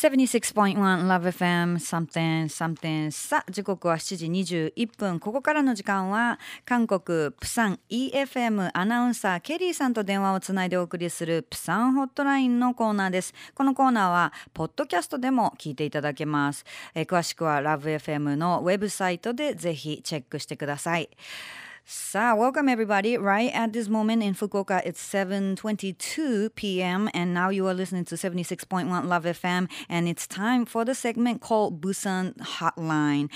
76.1 Love FM something something さあ時刻は7時21分。ここからの時間は韓国プサン EFM アナウンサーケリーさんと電話をつないでお送りするプサンホットラインのコーナーです。このコーナーはポッドキャストでも聞いていただけます。え詳しくは LoveFM のウェブサイトでぜひチェックしてください。So, welcome everybody. Right at this moment in Fukuoka, it's 7:22 p.m. and now you are listening to 76.1 Love FM and it's time for the segment called Busan Hotline.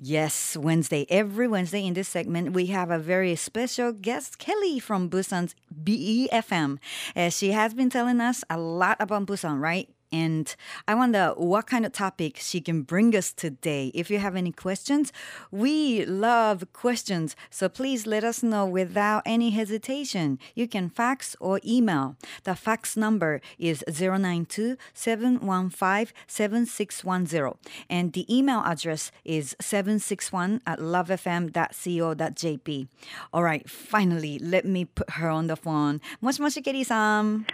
Yes, Wednesday. Every Wednesday in this segment, we have a very special guest, Kelly from Busan's BEFM. Uh, she has been telling us a lot about Busan, right? And I wonder what kind of topic she can bring us today. If you have any questions, we love questions. So please let us know without any hesitation. You can fax or email. The fax number is 092 715 7610. And the email address is 761 at lovefm.co.jp. All right, finally, let me put her on the phone. Moshi moshi Keri-san. もしもし皆さん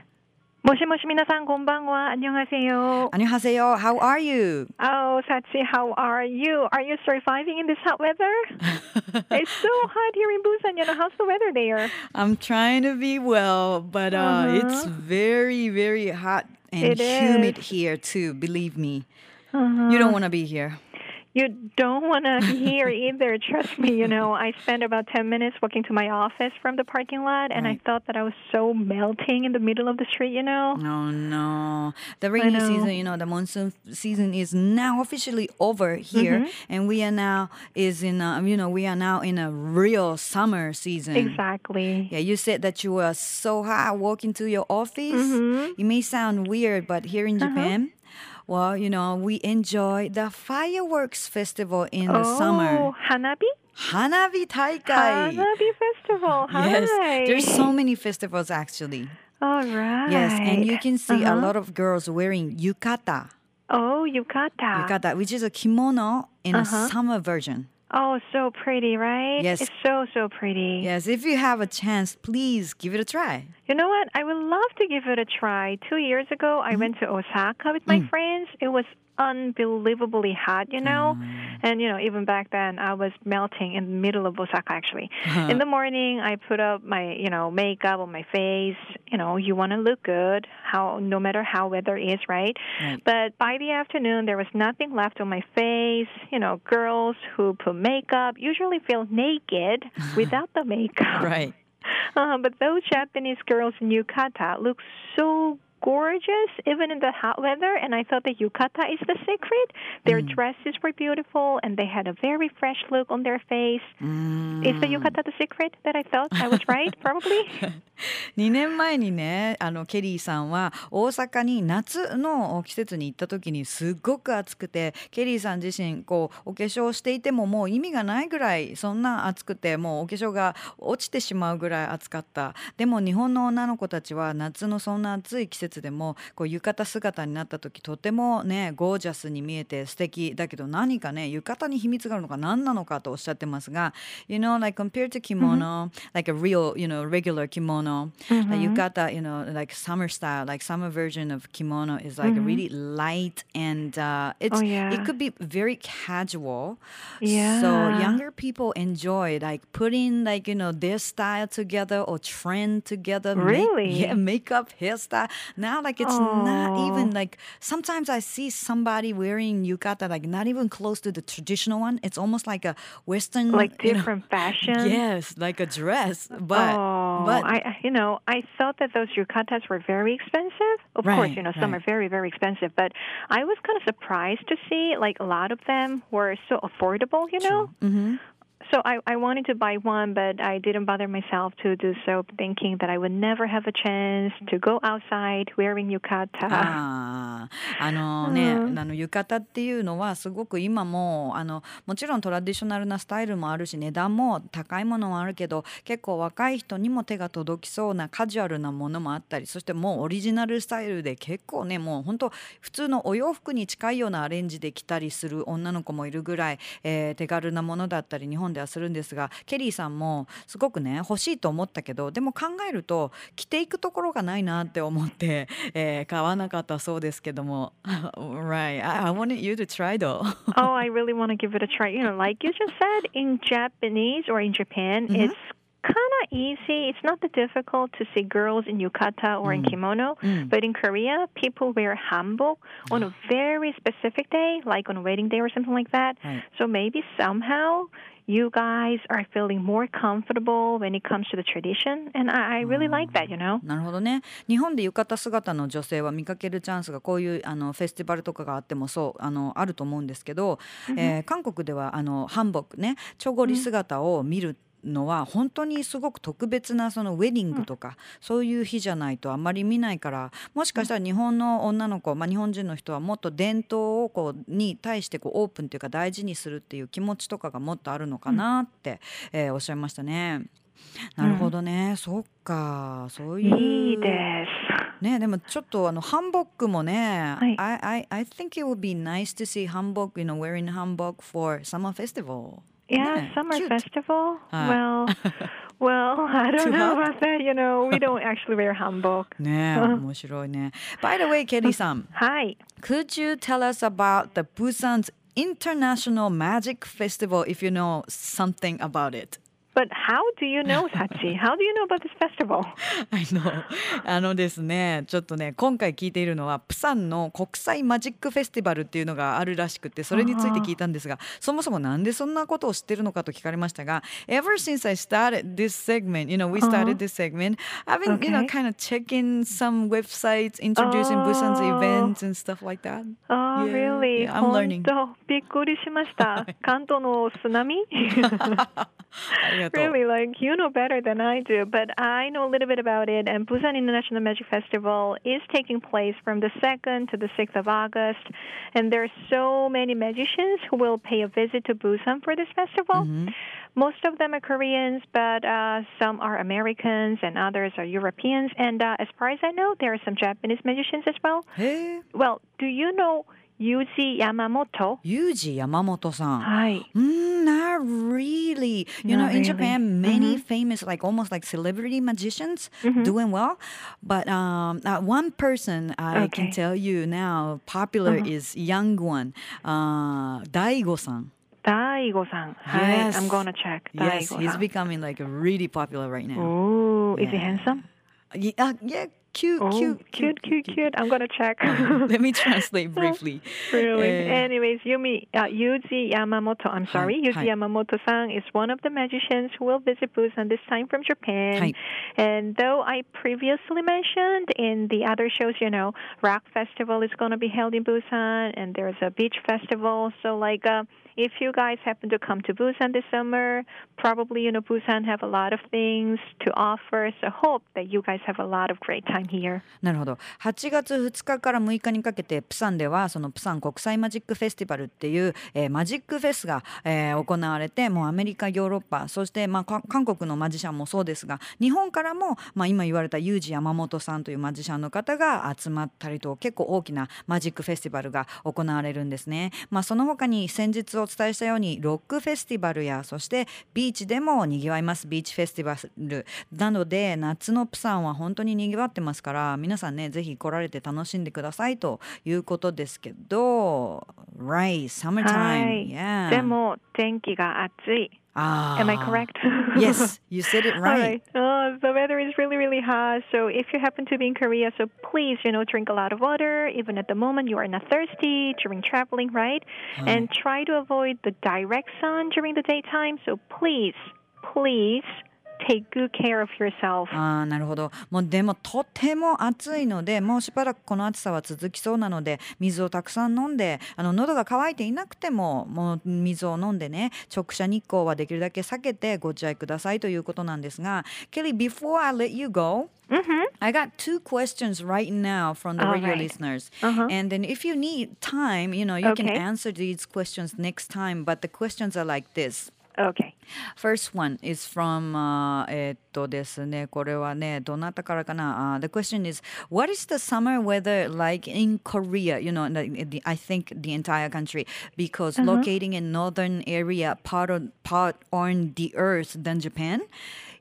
모시모시 미나상 곤방와 안녕하세요. 안녕하세요. How are you? Oh, Sachi, how are you? Are you surviving in this hot weather? it's so hot here in Busan. You know, how's the weather there? I'm trying to be well, but uh, uh-huh. it's very, very hot and humid here too. Believe me, -huh. you don't want to be here. You don't want to hear either. Trust me. You know, I spent about 10 minutes walking to my office from the parking lot, and I thought that I was so melting in the middle of the street, you know? Oh no, the rainy season. You know, the monsoon season is now officially over here, mm-hmm. and we are now is in. A, you know, we are now in a real summer season. Exactly. Yeah, you said that you were so hot walking to your office. Mm-hmm. It may sound weird, but here in uh-huh. Japan, well, you know, we enjoy the fireworks festival in the oh, summer. Hanabi? Hanabi Taikai. Hanabi Festival. Yes, there's so many festivals actually. All right. Yes, and you can see a Uh-huh. lot of girls wearing yukata. Oh, yukata. Yukata, which is a kimono in a Uh-huh. summer version. Oh, so pretty, right? Yes. It's so, so pretty. Yes, if you have a chance, please give it a try. You know what? I would love to give it a try. Two years ago, I mm-hmm. went to Osaka with my mm. friends. It was unbelievably hot, you know? And, you know, even back then, I was melting in the middle of Osaka, actually. In the morning, I put up my, you know, makeup on my face. You know, you want to look good, how no matter how weather is, right? Right. But by the afternoon, there was nothing left on my face. You know, girls who put makeup usually feel naked without the makeup. Right. Uh, but those Japanese girls in yukata look so gorgeous even in the hot weather and I thought that yukata is the secret. Their dresses were beautiful and they had a very fresh look on their face. Is the yukata the secret that I thought I was right? Probably. 2年前にねあのケリーさんは大阪に夏の季節に行った時にすっごく暑くてケリーさん自身こうお化粧していてももう意味がないぐらいそんな暑くてもうお化粧が落ちてしまうぐらい暑かったでも日本の女の子たちは夏のそんな暑い季節でもこう浴衣姿になった時とてもねゴージャスに見えて素敵だけど何かね浴衣に秘密があるのか何なのかとおっしゃってますが You know like compared to kimono、like a real you know regular kimono the yukata you know like summer style like summer version of kimono is like really light and uh, it's Oh, yeah. it could be very casual Yeah. so younger people enjoy like putting like you know their style together or trend together make- Really? yeah makeup hairstyle now like it's not Oh. even like sometimes i see somebody wearing yukata like not even close to the traditional one it's almost like a western like you know- different fashion. yes like a dress but oh, but I, you know, I thought that those yukatas were very expensive. Of course, you know, some right. are very, very expensive. But I was kind of surprised to see, like, a lot of them were so affordable. You know. Mhm. So I, I wanted to buy one, but I didn't bother myself to do so, thinking that I would never have a chance to go outside wearing yukata. あのね、あの浴衣っていうのはすごく今もあのもちろんトラディショナルなスタイルもあるし値段も高いものもあるけど結構若い人にも手が届きそうなカジュアルなものもあったりそしてもうオリジナルスタイルで結構ねもう本当普通のお洋服に近いようなアレンジで着たりする女の子もいるぐらい、えー手軽なものだったり日本ではするんですがケリーさんもすごくね欲しいと思ったけどでも考えると着ていくところがないなって思って、えー買わなかったそうですけども right. I, I wanted you to try though. oh, I really want to give it a try. You know, like you just said, in Japanese or in Japan, Mhm. it's kind of easy. It's not that difficult to see girls in yukata or in Mm. kimono. Mm. But in Korea, people wear hanbok on a very specific day, like on a wedding day or something like that. Right. So maybe somehow you guys are feeling more comfortable when it comes to the tradition. And I, I really like that, you know? なるほどね日本で浴衣姿の女性は見かけるチャンスがこういうあのフェスティバルとかがあってもそうあのあると思うんですけど、えー韓国ではあのハンボックねチョゴリ姿を見るのは本当にすごく特別なそのウェディングとか、そういう日じゃないとあんまり見ないからもしかしたら日本の女の子、まあ、日本人の人はもっと伝統をこうに対してこうオープンというか大事にするっていう気持ちとかがもっとあるのかなって、えーおっしゃいましたね。なるほどね、そっかそういういいです。ねでもちょっとあのハンボックもね、はい I, I, I think it would be nice to see hanbok, you know, wearing hanbok for summer festival. Yeah, yeah summer cute. festival. Uh, well, well, I don't know about that. You know, we don't actually wear hanbok. 네, By the way, Kelly Sam. Hi. Could you tell us about the Busan's International Magic Festival if you know something about it? But how do you know, Sachi? How do you know about this festival? I know. あのですね、ちょっとね、今回聞いているのは、プサンの国際マジックフェスティバルっていうのがあるらしくて、それについて聞いたんですが、そもそもなんでそんなことを知ってるのかと聞かれましたが、Ever since I started this segment, you know, we started this segment, I've been, you know, kind of checking some websites introducing Busan's Oh. events and stuff like that. Oh, really? I'm learning. びっくりしました。関東の津波ありがとう。Really, like you know better than I do, but I know a little bit about it. And Busan International Magic Festival is taking place from the 2nd to the 6th of August, and there are so many magicians who will pay a visit to Busan for this festival. Most of them are Koreans, but uh, some are Americans and others are Europeans. And uh, as far as I know, there are some Japanese magicians as well. へえ、Well, do you know Yuji Yamamoto. Yuji Yamamoto-san. Hi. Mm, not really. You know, in. Japan, many mm-hmm. famous, like almost like celebrity magicians, mm-hmm. doing well. But um, uh, one person I can tell you now popular uh-huh. is young one, uh, Daigo-san. Daigo-san. Yes, I'm gonna check. Yes, he's becoming like really popular right now. Oh, is he handsome? Uh, yeah cute, Oh, cute, cute, cute, cute. I'm gonna check. Let me translate briefly. really. Eh, Anyways, Yumi, uh, Yuji Yamamoto. I'm sorry, Yuji. Yamamoto-san is one of the magicians who will visit Busan this time from Japan. And though I previously mentioned in the other shows, you know, Rock Festival is going to be held in Busan, and there's a beach festival. So, like, uh, if you guys happen to come to Busan this summer, probably you know Busan have a lot of things to offer. So, hope that you guys have a lot of great time here. なるほど8月2日から6日にかけてプサンではそのプサン国際マジックフェスティバルっていう、えーマジックフェスが、えー行われてもうアメリカヨーロッパそして、まあ、韓国のマジシャンもそうですが日本からも、まあ、今言われたユージ山本さんというマジシャンの方が集まったりと結構大きなマジックフェスティバルが行われるんですね。まあ、その他に先日お伝えしたようにロックフェスティバルやそしてビーチでもにぎわいますビーチフェスティバルなので夏のプサンは本当ににぎわってますから皆さんねぜひ来られて楽しんでくださいということですけど Right, summertime はい。yeah. でも天気が暑い。あー Am I ah. correct? Yes, you said it right. right. Oh, the weather is really, really hot. So if you happen to be in Korea, so please, you know, drink a lot of water. Even at the moment, you are not thirsty during traveling, right? And try to avoid the direct sun during the daytime. So please, please take good care of yourself. あーなるほどもうでもとても暑いのでもうしばらくこの暑さは続きそうなので水をたくさん飲んであの喉が渇いていなくてももう水を飲んでね直射日光はできるだけ避けてご自愛くださいということなんですが Kelly before I let you go Mm-hmm. I got two questions right now from the All radio right. listeners. Uh-huh. And then if you need time, you know, you can Okay. answer these questions next time. But the questions are like this. Okay. First one is from あーえーっとですねこれはねどなたからかな、uh, The question is What is the summer weather like in Korea? You know, the, the, I think the entire country because locating in northern area part of, part on the earth than Japan,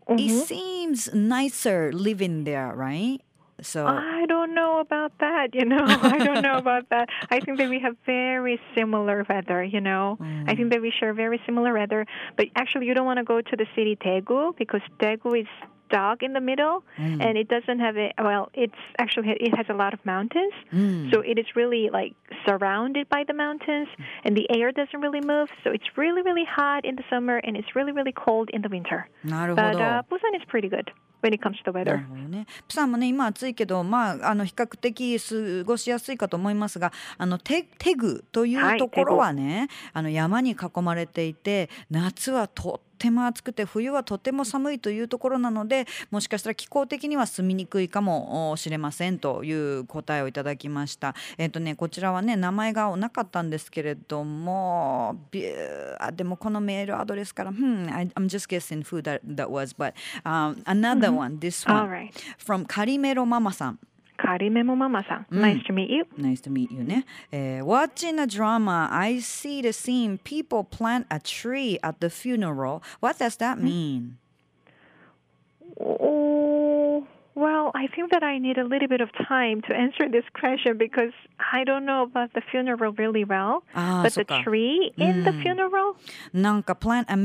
it seems nicer living there, right? So I don't know about that. You know, I don't know about that. I think that we have very similar weather. You know, mm. I think that we share very similar weather. But actually, you don't want to go to the city Daegu because Daegu is Dog in the middle mm. and it doesn't have a well it's actually it has a lot of mountains mm. so it is really like surrounded by the mountains and the air doesn't really move so it's really really hot in the summer and it's really really cold in the winter but uh, busan is pretty good when it comes to the なる weather. ほどね。プサンもね今暑いけどまああの比較的過ごしやすいかと思いますがあのテテグというところはね、あの山に囲まれていて夏はとっても暑くて冬はとても寒いというところなのでもしかしたら気候的には住みにくいかもしれませんという答えをいただきました。えっ、とねこちらはね名前がなかったんですけれどもビューあでもこのメールアドレスから、hmm, I'm just guessing who that, that was but、um, another one this one All right. from カリメロママさん Karimemo Mama-san, nice to meet you. Nice to meet you ね、えー Watching a drama I see the scene people plant a tree at the funeral What does that mean? Oh, well, I think that I need a little bit of time to answer this question because I don't know about the funeral really well. ああ but そ the っか tree in the funeral? なんか plant and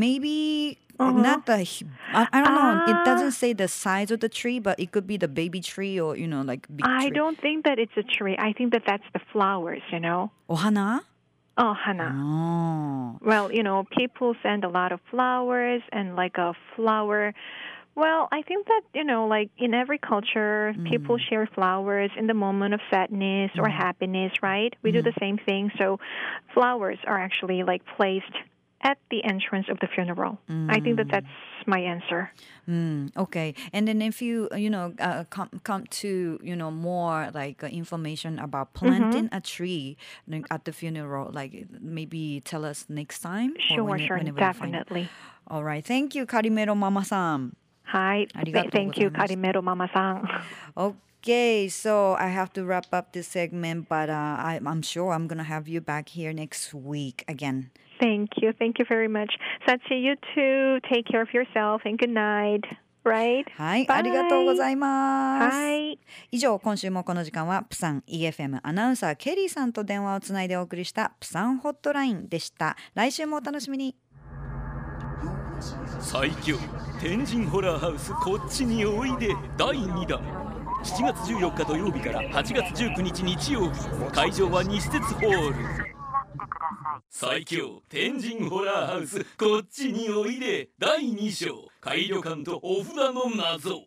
uh-huh. not the I, I don't know. It ah. doesn't say the size of the tree, but it could be the baby tree or you know like big I tree. don't think that it's a tree. I think that that's the flowers. You know. Ohana. Oh, hana. Oh. Well, you know, people send a lot of flowers and like a flower. Well, I think that, you know, like in every culture, mm. people share flowers in the moment of sadness mm. or happiness, right? We mm. do mm-hmm. the same thing. So flowers are actually like placed at the entrance of the funeral. I think that that's my answer. Mm, okay. And then if you, uh, you know, uh, come, come to, you know, more like uh, information about planting a tree like, at the funeral, like maybe tell us next time. or Sure, when- sure, whenever you find it. definitely. All right. Thank you, Karimero Mama-san. Hi. ありがとうございます。 Thank you, Karimero Mama-san. Okay, so I have to wrap up this segment, but uh, I, I'm sure I'm going to have you back here next week again. Thank you. Thank you very much. Sachi, you too. Take care of yourself and good night. Right? はい、ありがとうございます。Hi. 以上今週もこの時間はプサン EFM アナウンサーケリーさんと電話をつないでお送りしたプサンホットラインでした来週もお楽しみに最強天神ホラーハウスこっちにおいで第2弾7月14日土曜日から8月19日日曜日会場は西鉄ホール。最強天神ホラーハウスこっちにおいで第2章。改旅館とお札の謎。